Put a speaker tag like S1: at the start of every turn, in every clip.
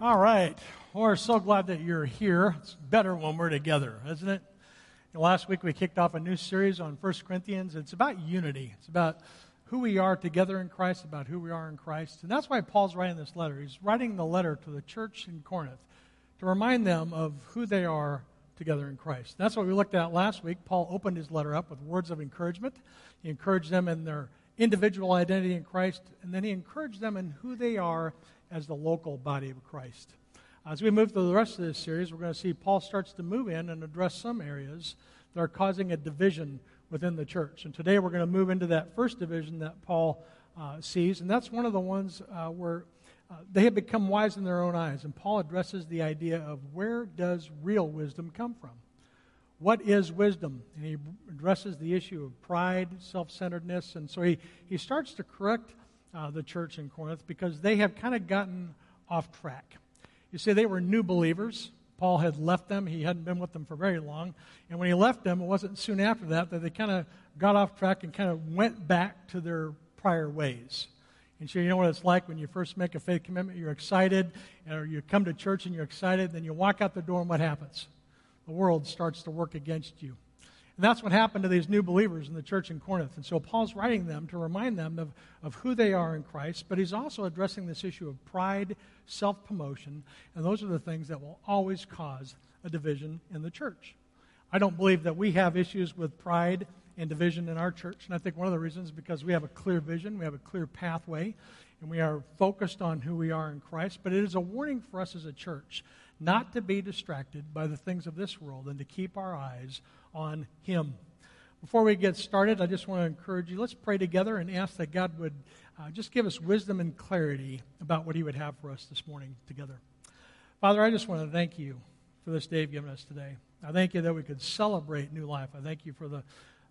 S1: All right. We're so glad that you're here. It's better when we're together, isn't it? last week we kicked off a new series on 1 Corinthians. It's about unity. It's about who we are together in Christ, about who we are in Christ. And that's why Paul's writing this letter. He's writing the letter to the church in Corinth to remind them of who they are together in Christ. That's what we looked at last week. Paul opened his letter up with words of encouragement. He encouraged them in their individual identity in Christ, and then he encouraged them in who they are as the local body of Christ. As we move through the rest of this series, we're going to see Paul starts to move in and address some areas that are causing a division within the church. And today we're going to move into that first division that Paul uh, sees, and that's one of the ones uh, where uh, they have become wise in their own eyes. And Paul addresses the idea of where does real wisdom come from? What is wisdom? And he addresses the issue of pride, self centeredness. And so he, he starts to correct uh, the church in Corinth because they have kind of gotten off track. You see, they were new believers. Paul had left them. He hadn't been with them for very long. And when he left them, it wasn't soon after that that they kind of got off track and kind of went back to their prior ways. And so you know what it's like when you first make a faith commitment, you're excited, or you come to church and you're excited, then you walk out the door and what happens? The world starts to work against you. And that's what happened to these new believers in the church in Corinth. And so Paul's writing them to remind them of, of who they are in Christ, but he's also addressing this issue of pride, self promotion, and those are the things that will always cause a division in the church. I don't believe that we have issues with pride and division in our church, and I think one of the reasons is because we have a clear vision, we have a clear pathway, and we are focused on who we are in Christ. But it is a warning for us as a church not to be distracted by the things of this world and to keep our eyes on Him. Before we get started, I just want to encourage you let's pray together and ask that God would uh, just give us wisdom and clarity about what He would have for us this morning together. Father, I just want to thank you for this day you've given us today. I thank you that we could celebrate new life. I thank you for the,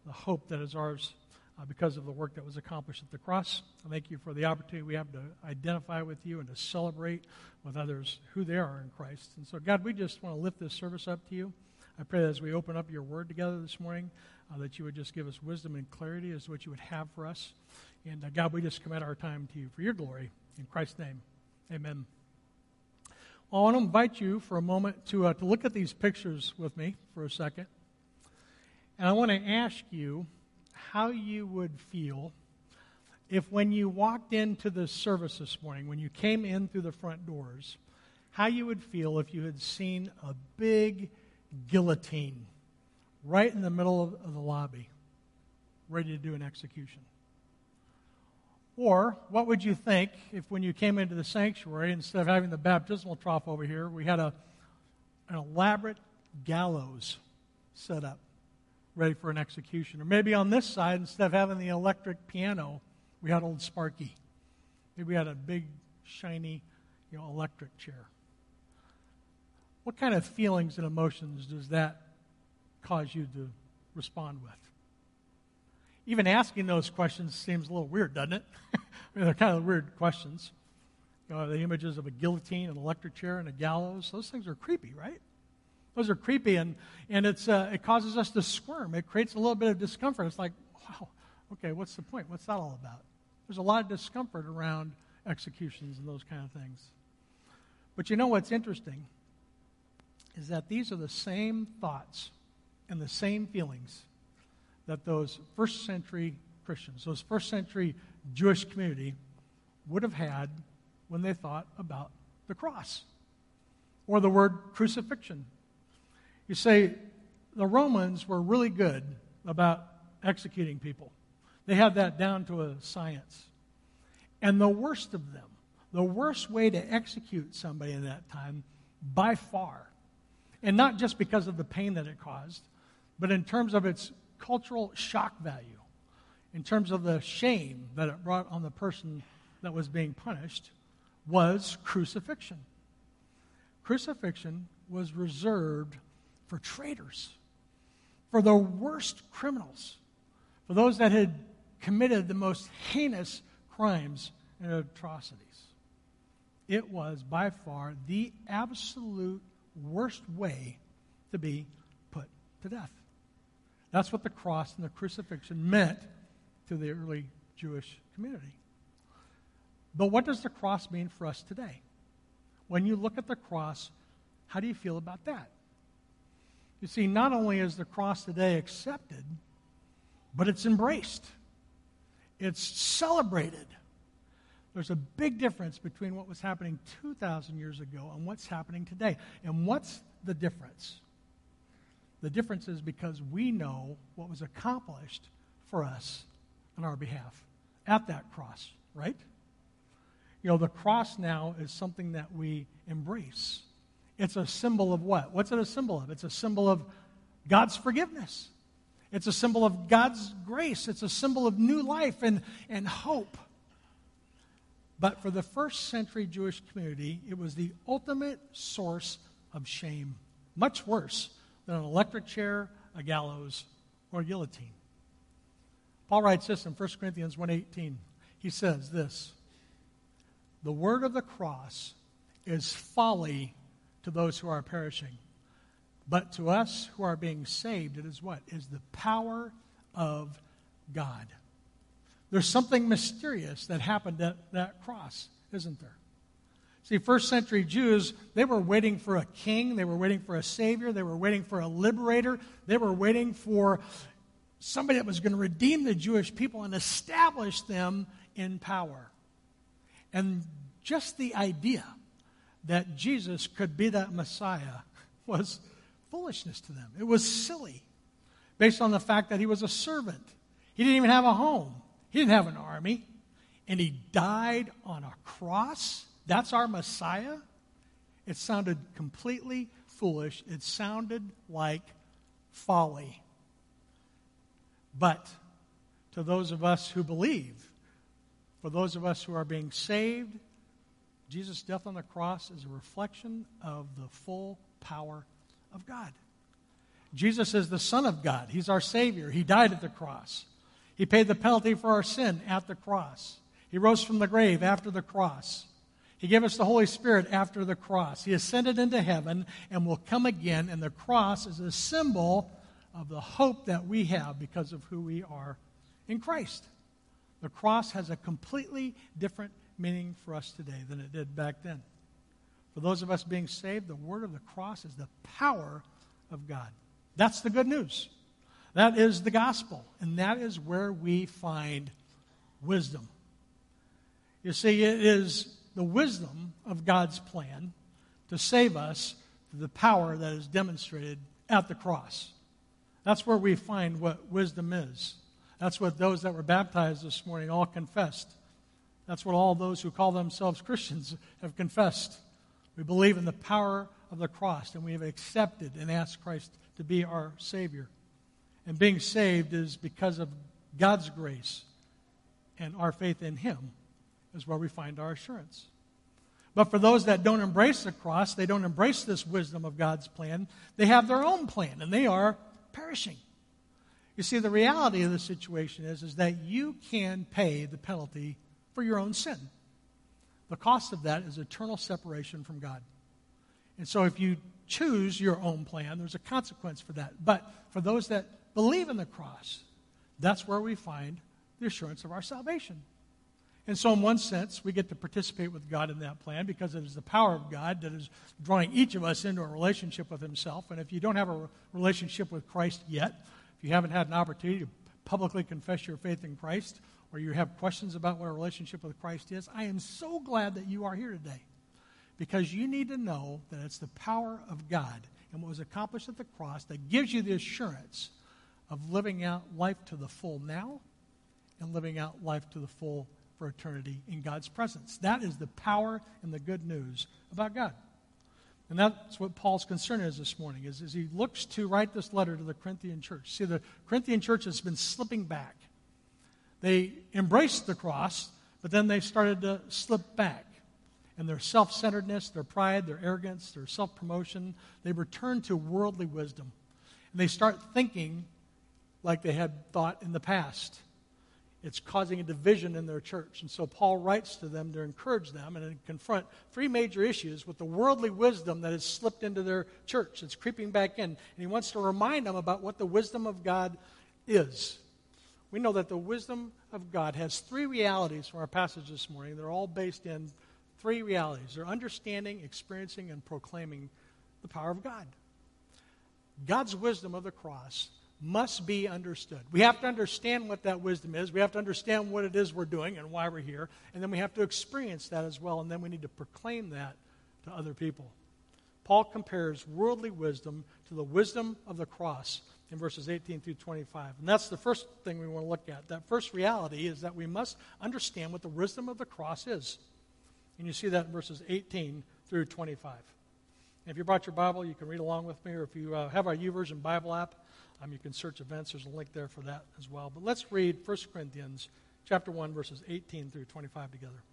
S1: the hope that is ours uh, because of the work that was accomplished at the cross. I thank you for the opportunity we have to identify with you and to celebrate with others who they are in Christ. And so, God, we just want to lift this service up to you. I pray that as we open up your word together this morning, uh, that you would just give us wisdom and clarity as to what you would have for us. And uh, God, we just commit our time to you for your glory. In Christ's name, amen. Well, I want to invite you for a moment to, uh, to look at these pictures with me for a second. And I want to ask you how you would feel if, when you walked into the service this morning, when you came in through the front doors, how you would feel if you had seen a big guillotine right in the middle of, the lobby, ready to do an execution. Or what would you think if, when you came into the sanctuary, instead of having the baptismal trough over here, we had a, an elaborate gallows set up, ready for an execution? Or maybe on this side, instead of having the electric piano, we had old Sparky. Maybe we had a big, shiny, you know, electric chair. What kind of feelings and emotions does that cause you to respond with? Even asking those questions seems a little weird, doesn't it? I mean, they're kind of weird questions. You know, the images of a guillotine, an electric chair, and a gallows, those things are creepy, right? Those are creepy, and, and it's, uh, it causes us to squirm. It creates a little bit of discomfort. It's like, wow, okay, what's the point? What's that all about? There's a lot of discomfort around executions and those kind of things. But you know what's interesting? Is that these are the same thoughts and the same feelings that those first century Christians, those first century Jewish community would have had when they thought about the cross or the word crucifixion. You say the Romans were really good about executing people, they had that down to a science. And the worst of them, the worst way to execute somebody in that time, by far, and not just because of the pain that it caused, but in terms of its cultural shock value, in terms of the shame that it brought on the person that was being punished, was crucifixion. Crucifixion was reserved for traitors, for the worst criminals, for those that had committed the most heinous crimes and atrocities. It was by far the absolute worst way to be put to death. That's what the cross and the crucifixion meant to the early Jewish community. But what does the cross mean for us today? when you look at the cross, how do you feel about that? You see, not only is the cross today accepted, but it's embraced, it's celebrated. There's a big difference between what was happening 2,000 years ago and what's happening today. And what's the difference? The difference is because we know what was accomplished for us on our behalf at that cross, right? You know, the cross now is something that we embrace. It's a symbol of what? What's it a symbol of? It's a symbol of God's forgiveness. It's a symbol of God's grace. It's a symbol of new life and, and hope. But for the first century Jewish community, it was the ultimate source of shame, much worse than an electric chair, a gallows, or a guillotine. Paul writes this in 1 Corinthians 1:18. He says this: "The word of the cross is folly to those who are perishing, but to us who are being saved it is what? Is the power of God." There's something mysterious that happened at that cross, isn't there? See, first century Jews, they were waiting for a king, they were waiting for a savior, they were waiting for a liberator, they were waiting for somebody that was going to redeem the Jewish people and establish them in power. And just the idea that Jesus could be that Messiah was foolishness to them. It was silly, based on the fact that he was a servant. He didn't even have a home. He didn't have an army, and he died on a cross. That's our Messiah. It sounded completely foolish. It sounded like folly. But to those of us who believe, for those of us who are being saved, Jesus' death on the cross is a reflection of the full power of God. Jesus is the Son of God. He's our Savior. He died at the cross. He paid the penalty for our sin at the cross. He rose from the grave after the cross. He gave us the Holy Spirit after the cross. He ascended into heaven and will come again, and the cross is a symbol of the hope that we have because of who we are in Christ. The cross has a completely different meaning for us today than it did back then. For those of us being saved, the word of the cross is the power of God. That's the good news. That is the gospel, and that is where we find wisdom. You see, it is the wisdom of God's plan to save us through the power that is demonstrated at the cross. That's where we find what wisdom is. That's what those that were baptized this morning all confessed. That's what all those who call themselves Christians have confessed. We believe in the power of the cross, and we have accepted and asked Christ to be our Savior. And being saved is because of God's grace, and our faith in Him is where we find our assurance. But for those that don't embrace the cross, they don't embrace this wisdom of God's plan, they have their own plan, and they are perishing. You see, the reality of the situation is, is that you can pay the penalty for your own sin. The cost of that is eternal separation from God. And so if you choose your own plan, there's a consequence for that. But for those that believe in the cross, that's where we find the assurance of our salvation. And so, in one sense, we get to participate with God in that plan because it is the power of God that is drawing each of us into a relationship with Himself. And if you don't have a relationship with Christ yet, if you haven't had an opportunity to publicly confess your faith in Christ, or you have questions about what a relationship with Christ is, I am so glad that you are here today because you need to know that it's the power of God and what was accomplished at the cross that gives you the assurance of living out life to the full now and living out life to the full for eternity in God's presence. That is the power and the good news about God. And that's what Paul's concern is this morning, is, is he looks to write this letter to the Corinthian church. See, the Corinthian church has been slipping back. They embraced the cross, but then they started to slip back. And their self centeredness, their pride, their arrogance, their self promotion, they return to worldly wisdom. And they start thinking like they had thought in the past. It's causing a division in their church. And so Paul writes to them to encourage them and confront three major issues with the worldly wisdom that has slipped into their church. It's creeping back in. And he wants to remind them about what the wisdom of God is. We know that the wisdom of God has three realities from our passage this morning. They're all based in three realities they're understanding, experiencing, and proclaiming the power of God. God's wisdom of the cross must be understood. We have to understand what that wisdom is. We have to understand what it is we're doing and why we're here. And then we have to experience that as well. And then we need to proclaim that to other people. Paul compares worldly wisdom to the wisdom of the cross in verses 18 through 25. And that's the first thing we want to look at. That first reality is that we must understand what the wisdom of the cross is. And you see that in verses 18 through 25. And if you brought your Bible, you can read along with me, or if you uh, have our YouVersion Bible app, um, you can search events. There's a link there for that as well. But let's read 1 Corinthians chapter 1, verses 18 through 25 together.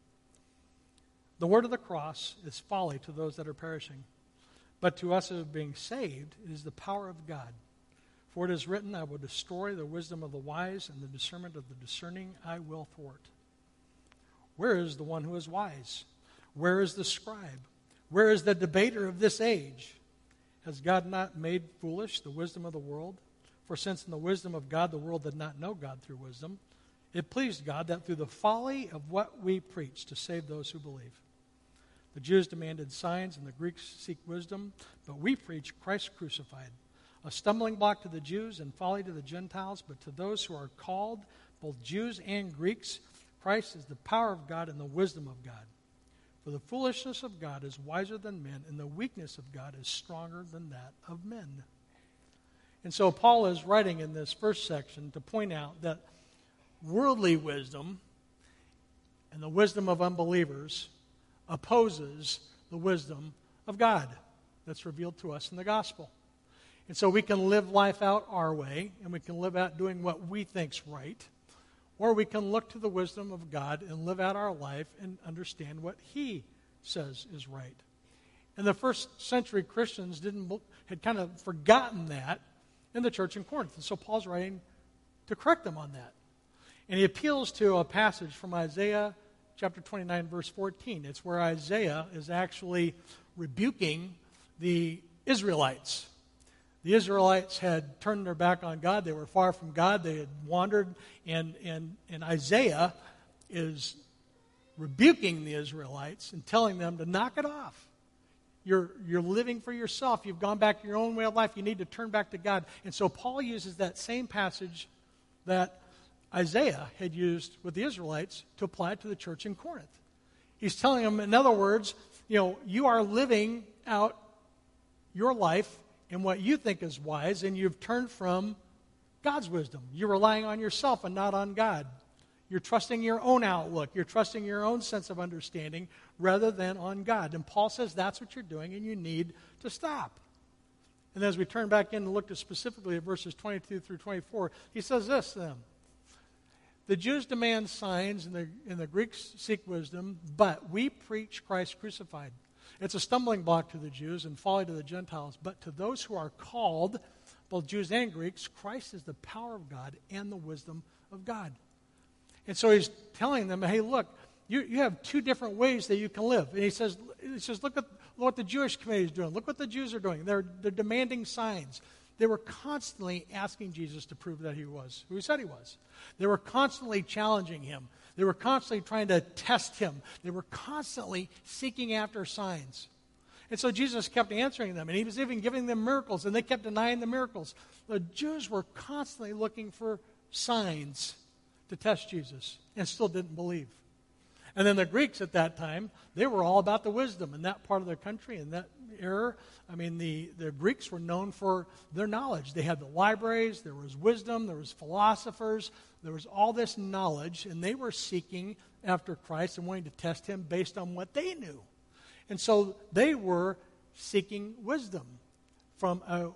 S1: The word of the cross is folly to those that are perishing, but to us who are being saved, it is the power of God. For it is written, I will destroy the wisdom of the wise, and the discernment of the discerning I will thwart. Where is the one who is wise? Where is the scribe? Where is the debater of this age? Has God not made foolish the wisdom of the world? For since in the wisdom of God the world did not know God through wisdom, it pleased God that through the folly of what we preach to save those who believe. The Jews demanded signs and the Greeks seek wisdom, but we preach Christ crucified, a stumbling block to the Jews and folly to the Gentiles, but to those who are called, both Jews and Greeks, Christ is the power of God and the wisdom of God. For the foolishness of God is wiser than men, and the weakness of God is stronger than that of men. And so Paul is writing in this first section to point out that worldly wisdom and the wisdom of unbelievers opposes the wisdom of God that's revealed to us in the gospel. And so we can live life out our way, and we can live out doing what we think's right, or we can look to the wisdom of God and live out our life and understand what He says is right. And the first century Christians didn't had kind of forgotten that in the church in Corinth. And so Paul's writing to correct them on that. And he appeals to a passage from Isaiah chapter 29, verse 14. It's where Isaiah is actually rebuking the Israelites. The Israelites had turned their back on God. They were far from God. They had wandered. And, and, and Isaiah is rebuking the Israelites and telling them to knock it off. You're, you're living for yourself. You've gone back to your own way of life. You need to turn back to God. And so Paul uses that same passage that Isaiah had used with the Israelites to apply it to the church in Corinth. He's telling them, in other words, you know, you are living out your life in what you think is wise, and you've turned from God's wisdom. You're relying on yourself and not on God. You're trusting your own outlook. You're trusting your own sense of understanding rather than on God. And Paul says that's what you're doing, and you need to stop. And as we turn back in and look specifically at verses 22 through 24, he says this to them. The Jews demand signs, and the, and the Greeks seek wisdom, but we preach Christ crucified. It's a stumbling block to the Jews and folly to the Gentiles, but to those who are called, both Jews and Greeks, Christ is the power of God and the wisdom of God. And so he's telling them, hey, look, you, you have two different ways that you can live. And he says, he says look at what the Jewish community is doing. Look what the Jews are doing. They're, they're demanding signs. They were constantly asking Jesus to prove that he was who he said he was. They were constantly challenging him. They were constantly trying to test him. They were constantly seeking after signs. And so Jesus kept answering them, and he was even giving them miracles, and they kept denying the miracles. The Jews were constantly looking for signs to test Jesus and still didn't believe. And then the Greeks at that time, they were all about the wisdom in that part of their country, in that era. I mean, the, the Greeks were known for their knowledge. They had the libraries, there was wisdom, there was philosophers, there was all this knowledge, and they were seeking after Christ and wanting to test him based on what they knew. And so they were seeking wisdom from a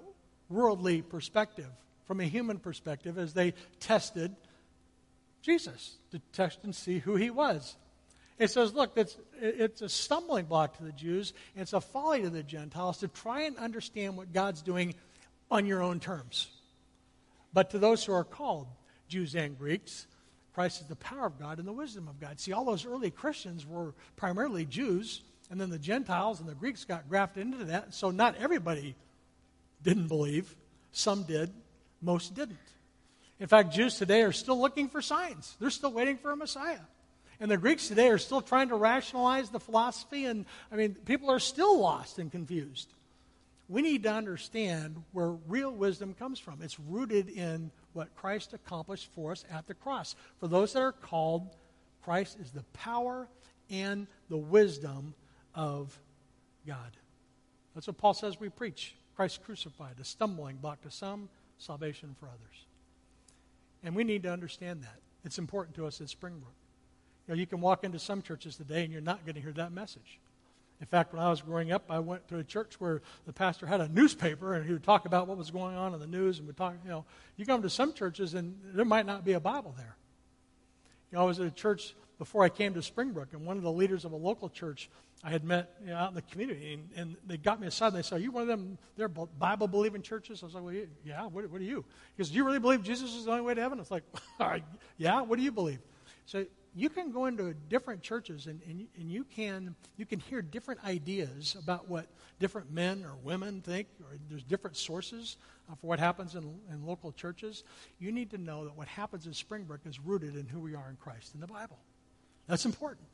S1: worldly perspective, from a human perspective, as they tested Jesus to test and see who he was. It says, look, it's, it's a stumbling block to the Jews, and it's a folly to the Gentiles to try and understand what God's doing on your own terms. But to those who are called, Jews and Greeks, Christ is the power of God and the wisdom of God. See, all those early Christians were primarily Jews, and then the Gentiles and the Greeks got grafted into that. So not everybody didn't believe. Some did, most didn't. In fact, Jews today are still looking for signs, they're still waiting for a Messiah. And the Greeks today are still trying to rationalize the philosophy, and I mean, people are still lost and confused. We need to understand where real wisdom comes from. It's rooted in what Christ accomplished for us at the cross. For those that are called, Christ is the power and the wisdom of God. That's what Paul says we preach. Christ crucified, a stumbling block to some, salvation for others. And we need to understand that. It's important to us at Springbrook. You know, you can walk into some churches today and you're not going to hear that message. In fact, when I was growing up, I went to a church where the pastor had a newspaper and he would talk about what was going on in the news and would talk, you know, you come to some churches and there might not be a Bible there. You know, I was at a church before I came to Springbrook and one of the leaders of a local church I had met you know, out in the community and, and, they got me aside and they said, Are you one of them, they're Bible believing churches? I was like, well, Yeah, what, what are you? He goes, Do you really believe Jesus is the only way to heaven? I was like, Yeah, what do you believe? So you can go into different churches and, and, and you, can, you can hear different ideas about what different men or women think, or there's different sources uh, for what happens in, in local churches. You need to know that what happens in Springbrook is rooted in who we are in Christ in the Bible. That's important.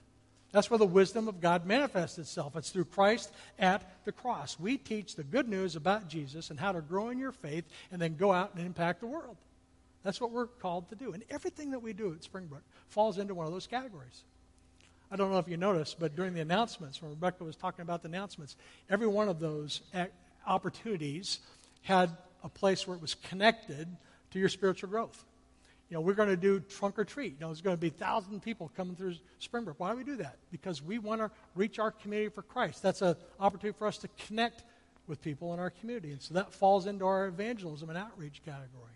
S1: That's where the wisdom of God manifests itself. It's through Christ at the cross. We teach the good news about Jesus and how to grow in your faith and then go out and impact the world. That's what we're called to do. And everything that we do at Springbrook falls into one of those categories. I don't know if you noticed, but during the announcements, when Rebecca was talking about the announcements, every one of those opportunities had a place where it was connected to your spiritual growth. You know, we're going to do trunk or treat. You know, there's going to be thousand people coming through Springbrook. Why do we do that? Because we want to reach our community for Christ. That's an opportunity for us to connect with people in our community. And so that falls into our evangelism and outreach category.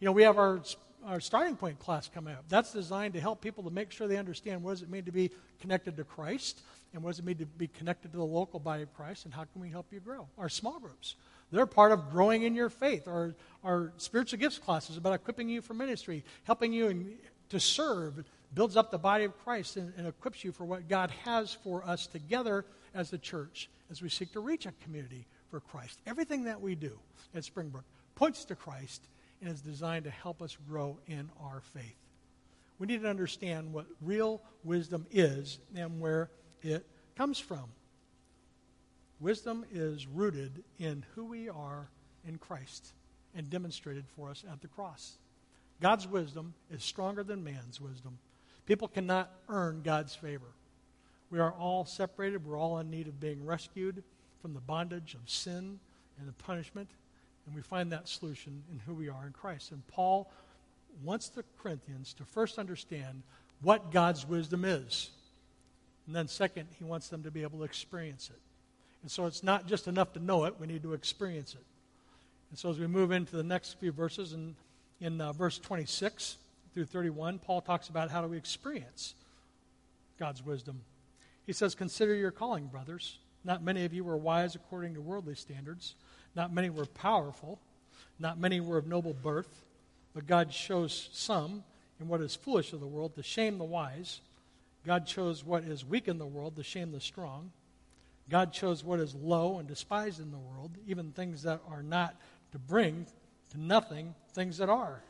S1: You know, we have our, our starting point class coming up. That's designed to help people to make sure they understand what does it mean to be connected to Christ and what does it mean to be connected to the local body of Christ and how can we help you grow. Our small groups. They're part of growing in your faith. Our, our spiritual gifts classes about equipping you for ministry, helping you in, to serve, builds up the body of Christ and, and equips you for what God has for us together as the church as we seek to reach a community for Christ. Everything that we do at Springbrook points to Christ and is designed to help us grow in our faith. We need to understand what real wisdom is and where it comes from. Wisdom is rooted in who we are in Christ and demonstrated for us at the cross. God's wisdom is stronger than man's wisdom. People cannot earn God's favor. We are all separated. We're all in need of being rescued from the bondage of sin and the punishment and we find that solution in who we are in Christ. And Paul wants the Corinthians to first understand what God's wisdom is. And then, second, he wants them to be able to experience it. And so it's not just enough to know it, we need to experience it. And so as we move into the next few verses, in, in uh, verse 26 through 31, Paul talks about how do we experience God's wisdom. He says, Consider your calling, brothers. Not many of you were wise according to worldly standards. Not many were powerful, not many were of noble birth, but God chose some in what is foolish of the world to shame the wise. God chose what is weak in the world to shame the strong. God chose what is low and despised in the world, even things that are not, to bring to nothing things that are,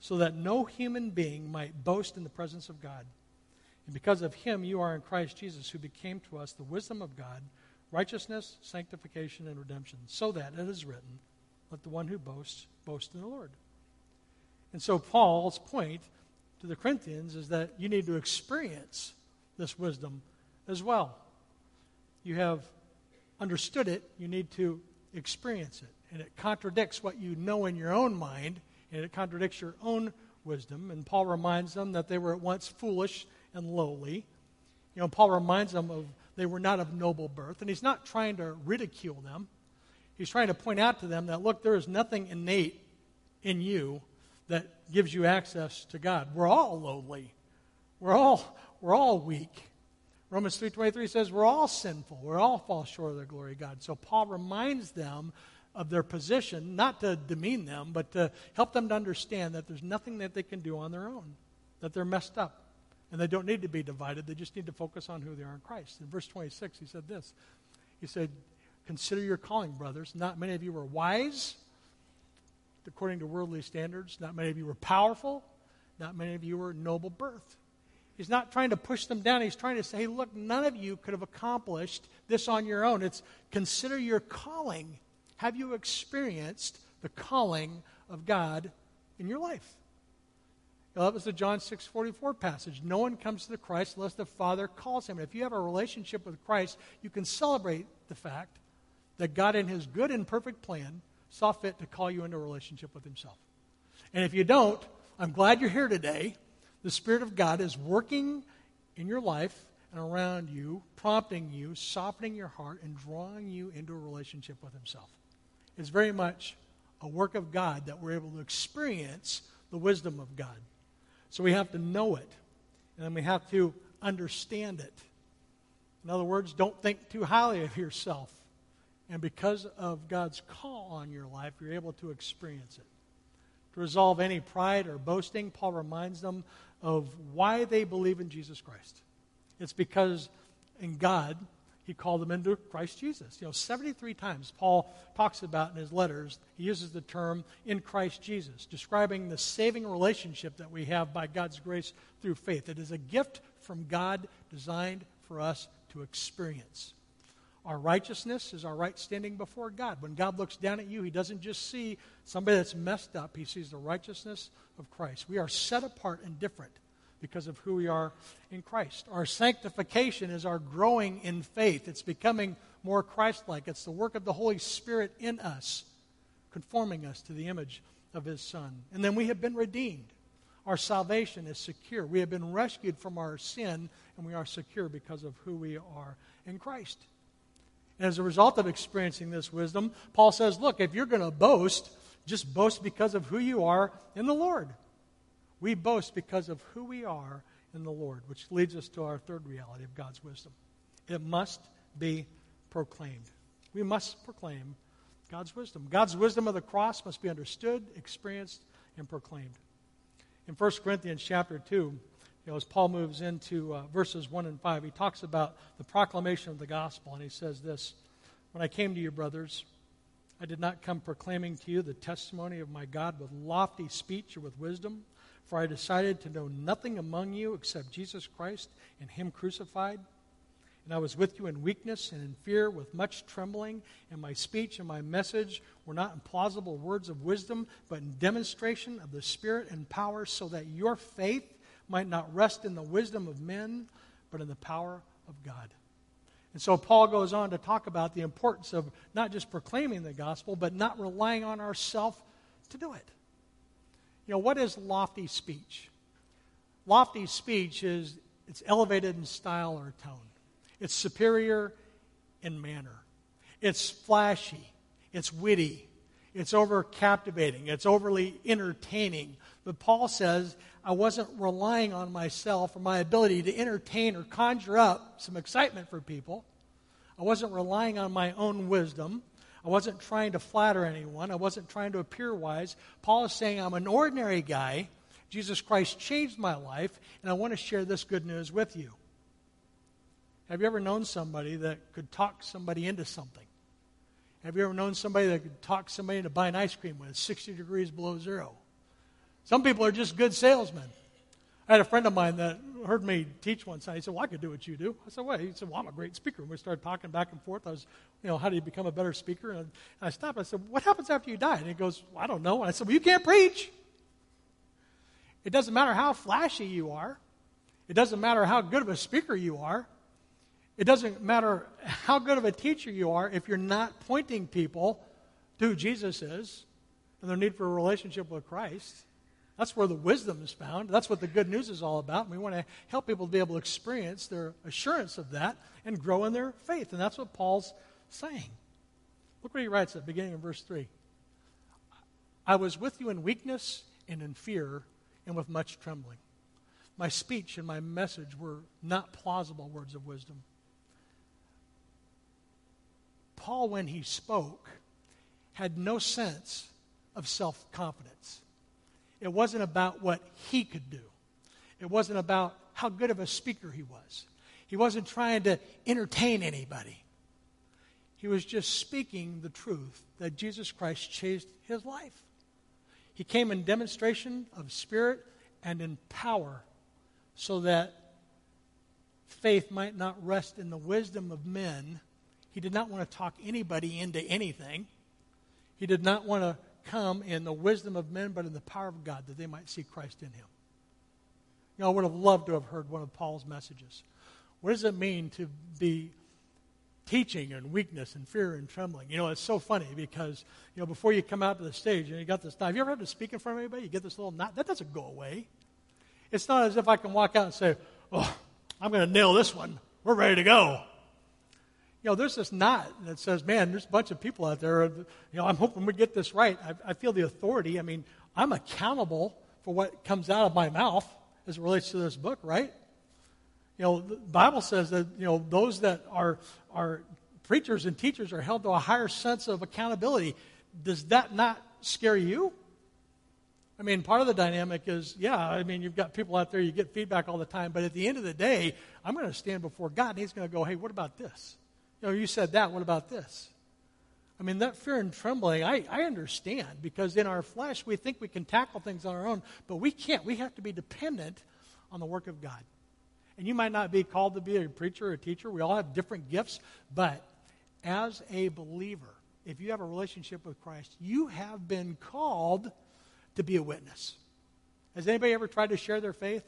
S1: so that no human being might boast in the presence of God. And because of him, you are in Christ Jesus, who became to us the wisdom of God righteousness, sanctification, and redemption, so that it is written, Let the one who boasts boast in the Lord. And so, Paul's point to the Corinthians is that you need to experience this wisdom as well. You have understood it, you need to experience it. And it contradicts what you know in your own mind, and it contradicts your own wisdom. And Paul reminds them that they were at once foolish and lowly. You know, Paul reminds them of they were not of noble birth. And he's not trying to ridicule them. He's trying to point out to them that, look, there is nothing innate in you that gives you access to God. We're all lowly. We're all, we're all weak. Romans 3.23 says we're all sinful. We all fall short of the glory of God. So Paul reminds them of their position, not to demean them, but to help them to understand that there's nothing that they can do on their own, that they're messed up. And they don't need to be divided. They just need to focus on who they are in Christ. In verse 26, he said this He said, Consider your calling, brothers. Not many of you were wise according to worldly standards. Not many of you were powerful. Not many of you were noble birth. He's not trying to push them down. He's trying to say, hey, look, none of you could have accomplished this on your own. It's consider your calling. Have you experienced the calling of God in your life? That was the John 6 44 passage. No one comes to the Christ unless the Father calls him. And if you have a relationship with Christ, you can celebrate the fact that God, in his good and perfect plan, saw fit to call you into a relationship with himself. And if you don't, I'm glad you're here today the Spirit of God is working in your life and around you, prompting you, softening your heart, and drawing you into a relationship with Himself. It's very much a work of God that we're able to experience the wisdom of God. So we have to know it, and then we have to understand it. In other words, don't think too highly of yourself. And because of God's call on your life, you're able to experience it. To resolve any pride or boasting, Paul reminds them of why they believe in Jesus Christ. It's because in God, he called them into Christ Jesus. You know, 73 times Paul talks about in his letters, he uses the term in Christ Jesus, describing the saving relationship that we have by God's grace through faith. It is a gift from God designed for us to experience. Our righteousness is our right standing before God. When God looks down at you, he doesn't just see somebody that's messed up, he sees the righteousness of Christ. We are set apart and different because of who we are in Christ. Our sanctification is our growing in faith, it's becoming more Christ like. It's the work of the Holy Spirit in us, conforming us to the image of his Son. And then we have been redeemed. Our salvation is secure. We have been rescued from our sin, and we are secure because of who we are in Christ. And as a result of experiencing this wisdom, Paul says, look, if you're going to boast, just boast because of who you are in the Lord. We boast because of who we are in the Lord, which leads us to our third reality of God's wisdom. It must be proclaimed. We must proclaim God's wisdom. God's wisdom of the cross must be understood, experienced, and proclaimed. In 1 Corinthians chapter 2, you know, as Paul moves into uh, verses 1 and 5, he talks about the proclamation of the gospel, and he says this When I came to you, brothers, I did not come proclaiming to you the testimony of my God with lofty speech or with wisdom, for I decided to know nothing among you except Jesus Christ and Him crucified. And I was with you in weakness and in fear, with much trembling, and my speech and my message were not in plausible words of wisdom, but in demonstration of the Spirit and power, so that your faith might not rest in the wisdom of men, but in the power of God. And so Paul goes on to talk about the importance of not just proclaiming the gospel, but not relying on ourselves to do it. You know, what is lofty speech? Lofty speech is it's elevated in style or tone. It's superior in manner. It's flashy. It's witty. It's over captivating. It's overly entertaining. But Paul says I wasn't relying on myself or my ability to entertain or conjure up some excitement for people. I wasn't relying on my own wisdom. I wasn't trying to flatter anyone. I wasn't trying to appear wise. Paul is saying, I'm an ordinary guy. Jesus Christ changed my life, and I want to share this good news with you. Have you ever known somebody that could talk somebody into something? Have you ever known somebody that could talk somebody into buying ice cream when it's 60 degrees below zero? Some people are just good salesmen. I had a friend of mine that heard me teach one time. He said, Well, I could do what you do. I said, Well, he said, Well, I'm a great speaker. And we started talking back and forth. I was, you know, how do you become a better speaker? And I stopped. I said, What happens after you die? And he goes, well, I don't know. And I said, Well, you can't preach. It doesn't matter how flashy you are, it doesn't matter how good of a speaker you are. It doesn't matter how good of a teacher you are if you're not pointing people to who Jesus is and their need for a relationship with Christ. That's where the wisdom is found. That's what the good news is all about. And we want to help people to be able to experience their assurance of that and grow in their faith. And that's what Paul's saying. Look what he writes at the beginning of verse 3. I was with you in weakness and in fear and with much trembling. My speech and my message were not plausible words of wisdom. Paul, when he spoke, had no sense of self confidence. It wasn't about what he could do, it wasn't about how good of a speaker he was. He wasn't trying to entertain anybody. He was just speaking the truth that Jesus Christ changed his life. He came in demonstration of spirit and in power so that faith might not rest in the wisdom of men. He did not want to talk anybody into anything. He did not want to come in the wisdom of men, but in the power of God, that they might see Christ in him. You know, I would have loved to have heard one of Paul's messages. What does it mean to be teaching and weakness and fear and trembling? You know, it's so funny because, you know, before you come out to the stage and you got this, have you ever had to speak in front of anybody? You get this little knot. That doesn't go away. It's not as if I can walk out and say, oh, I'm going to nail this one. We're ready to go. You know, there's this knot that says, man, there's a bunch of people out there. You know, I'm hoping we get this right. I, I feel the authority. I mean, I'm accountable for what comes out of my mouth as it relates to this book, right? You know, the Bible says that, you know, those that are, are preachers and teachers are held to a higher sense of accountability. Does that not scare you? I mean, part of the dynamic is, yeah, I mean, you've got people out there, you get feedback all the time, but at the end of the day, I'm going to stand before God and He's going to go, hey, what about this? You know, you said that, what about this? I mean, that fear and trembling, I, I understand because in our flesh, we think we can tackle things on our own, but we can't. We have to be dependent on the work of God. And you might not be called to be a preacher or a teacher. We all have different gifts, but as a believer, if you have a relationship with Christ, you have been called to be a witness. Has anybody ever tried to share their faith?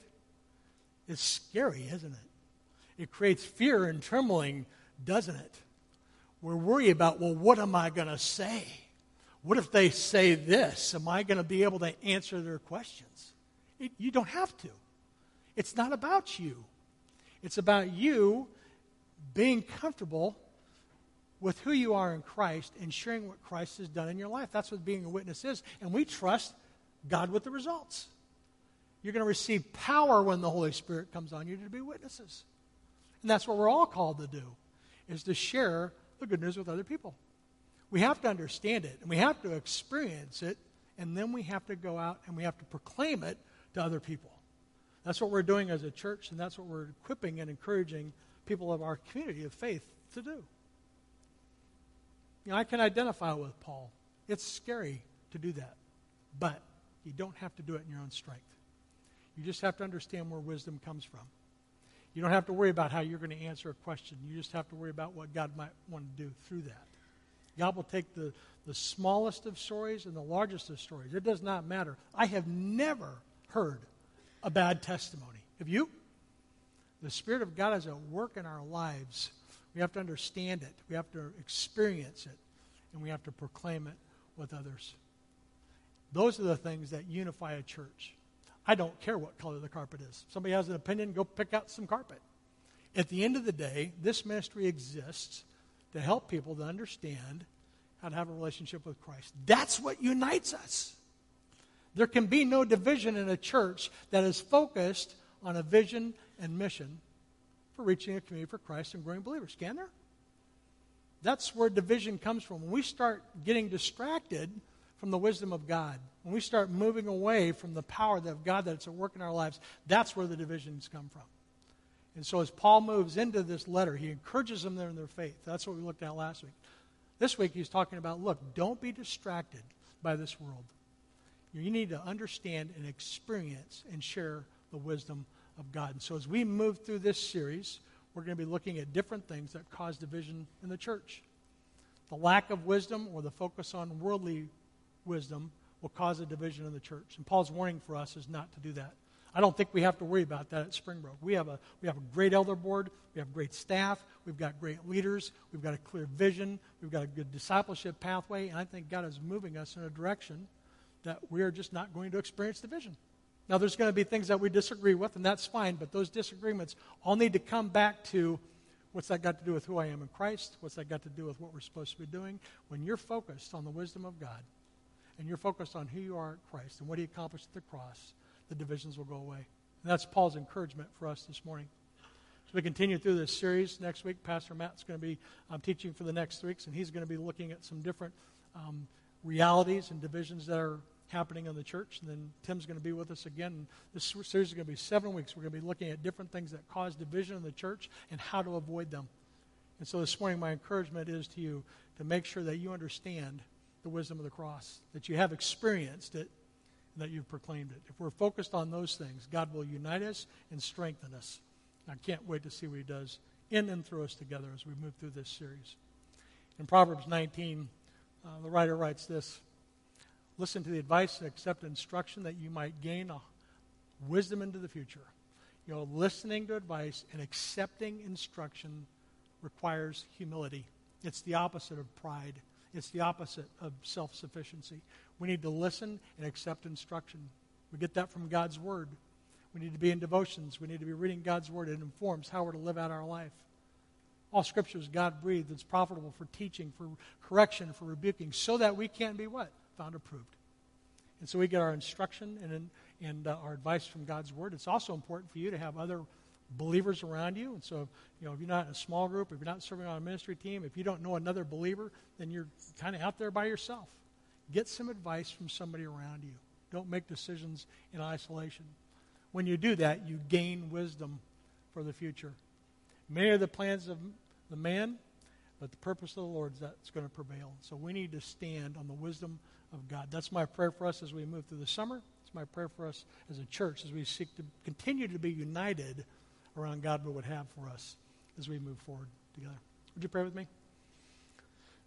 S1: It's scary, isn't it? It creates fear and trembling, doesn't it? We're worried about, well, what am I going to say? What if they say this? Am I going to be able to answer their questions? It, you don't have to. It's not about you. It's about you being comfortable with who you are in Christ and sharing what Christ has done in your life. That's what being a witness is. And we trust God with the results. You're going to receive power when the Holy Spirit comes on you to be witnesses. And that's what we're all called to do, is to share the good news with other people. We have to understand it, and we have to experience it, and then we have to go out and we have to proclaim it to other people. That's what we're doing as a church, and that's what we're equipping and encouraging people of our community of faith to do. You know, I can identify with Paul. It's scary to do that, but you don't have to do it in your own strength. You just have to understand where wisdom comes from. You don't have to worry about how you're going to answer a question. You just have to worry about what God might want to do through that. God will take the, the smallest of stories and the largest of stories. It does not matter. I have never heard a bad testimony. Have you? The Spirit of God is at work in our lives. We have to understand it, we have to experience it, and we have to proclaim it with others. Those are the things that unify a church. I don't care what color the carpet is. Somebody has an opinion, go pick out some carpet. At the end of the day, this ministry exists to help people to understand how to have a relationship with Christ. That's what unites us. There can be no division in a church that is focused on a vision and mission for reaching a community for Christ and growing believers. Can there? That's where division comes from. When we start getting distracted from the wisdom of God, when we start moving away from the power of God that's at work in our lives, that's where the divisions come from. And so as Paul moves into this letter, he encourages them there in their faith. That's what we looked at last week. This week he's talking about look, don't be distracted by this world. You need to understand and experience and share the wisdom of God. And so as we move through this series, we're going to be looking at different things that cause division in the church. The lack of wisdom or the focus on worldly wisdom will cause a division in the church. And Paul's warning for us is not to do that. I don't think we have to worry about that at Springbrook. We have a, we have a great elder board. We have great staff. We've got great leaders. We've got a clear vision. We've got a good discipleship pathway. And I think God is moving us in a direction that we are just not going to experience division. Now, there's going to be things that we disagree with, and that's fine, but those disagreements all need to come back to what's that got to do with who I am in Christ? What's that got to do with what we're supposed to be doing? When you're focused on the wisdom of God and you're focused on who you are in Christ and what He accomplished at the cross, the divisions will go away. And that's Paul's encouragement for us this morning. As we continue through this series, next week, Pastor Matt's going to be um, teaching for the next weeks, and he's going to be looking at some different um, realities and divisions that are happening in the church. And then Tim's going to be with us again. This series is going to be seven weeks. We're going to be looking at different things that cause division in the church and how to avoid them. And so this morning, my encouragement is to you to make sure that you understand the wisdom of the cross, that you have experienced it, and that you've proclaimed it. If we're focused on those things, God will unite us and strengthen us I can't wait to see what He does in and through us together as we move through this series. In Proverbs 19, uh, the writer writes this Listen to the advice and accept instruction that you might gain wisdom into the future. You know, listening to advice and accepting instruction requires humility. It's the opposite of pride. It's the opposite of self sufficiency. We need to listen and accept instruction. We get that from God's Word. We need to be in devotions. We need to be reading God's Word. It informs how we're to live out our life. All Scripture is God breathed. It's profitable for teaching, for correction, for rebuking, so that we can be what? Found approved. And so we get our instruction and, and uh, our advice from God's Word. It's also important for you to have other believers around you. And so, you know, if you're not in a small group, if you're not serving on a ministry team, if you don't know another believer, then you're kind of out there by yourself. Get some advice from somebody around you. Don't make decisions in isolation. When you do that, you gain wisdom for the future. Many are the plans of the man, but the purpose of the Lord is that's going to prevail. So we need to stand on the wisdom of God. That's my prayer for us as we move through the summer. It's my prayer for us as a church as we seek to continue to be united around God would have for us as we move forward together. Would you pray with me?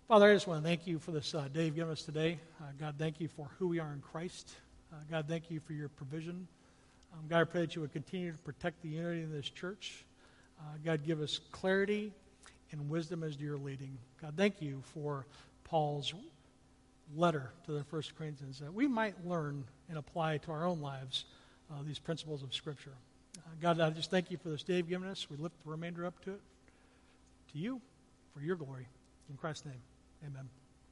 S1: Father, I just want to thank you for this uh, day you've given us today. Uh, God, thank you for who we are in Christ. Uh, God, thank you for your provision. Um, God, I pray that you would continue to protect the unity in this church. Uh, God, give us clarity and wisdom as to your leading. God, thank you for Paul's letter to the First Corinthians that we might learn and apply to our own lives uh, these principles of Scripture. God, I just thank you for this day you've given us. We lift the remainder up to it, to you, for your glory. In Christ's name, amen.